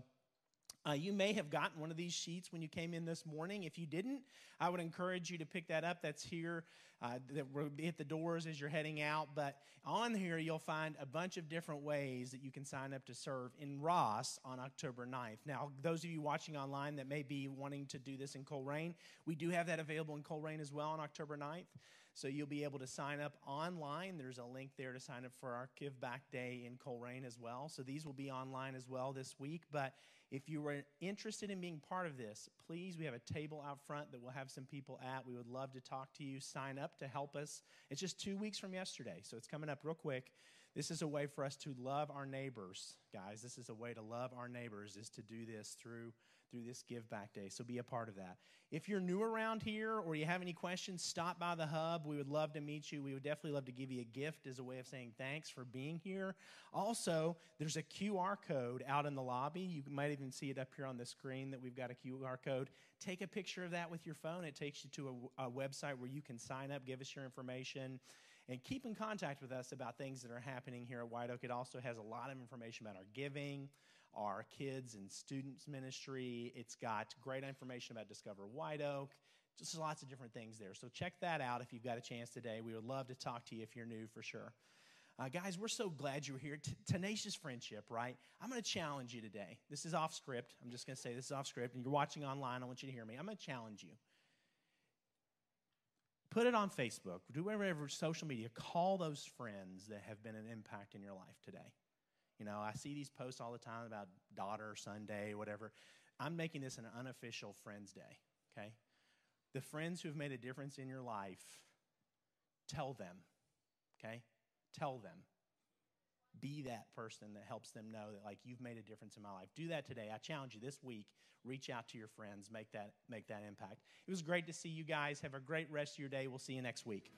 uh, you may have gotten one of these sheets when you came in this morning. If you didn't, I would encourage you to pick that up. That's here. Uh, that will be at the doors as you're heading out. But on here, you'll find a bunch of different ways that you can sign up to serve in Ross on October 9th. Now, those of you watching online that may be wanting to do this in Colerain, we do have that available in Colerain as well on October 9th. So you'll be able to sign up online. There's a link there to sign up for our Give Back Day in Colerain as well. So these will be online as well this week. But if you were interested in being part of this, please, we have a table out front that we'll have some people at. We would love to talk to you. Sign up to help us. It's just two weeks from yesterday, so it's coming up real quick. This is a way for us to love our neighbors, guys. This is a way to love our neighbors is to do this through through this Give Back Day. So be a part of that. If you're new around here or you have any questions, stop by the hub. We would love to meet you. We would definitely love to give you a gift as a way of saying thanks for being here. Also, there's a QR code out in the lobby. You might even see it up here on the screen that we've got a QR code. Take a picture of that with your phone. It takes you to a, a website where you can sign up, give us your information and keep in contact with us about things that are happening here at White Oak. It also has a lot of information about our giving, our kids and students ministry. It's got great information about Discover White Oak. Just lots of different things there. So check that out if you've got a chance today. We would love to talk to you if you're new for sure. Uh, guys, we're so glad you're here. T- tenacious friendship, right? I'm going to challenge you today. This is off script. I'm just going to say this is off script. And you're watching online, I want you to hear me. I'm going to challenge you. Put it on Facebook, do whatever social media. Call those friends that have been an impact in your life today. You know, I see these posts all the time about daughter Sunday, whatever. I'm making this an unofficial Friends Day, okay? The friends who have made a difference in your life, tell them, okay? Tell them. Be that person that helps them know that like you've made a difference in my life. Do that today. I challenge you this week. Reach out to your friends. Make that make that impact. It was great to see you guys. Have a great rest of your day. We'll see you next week.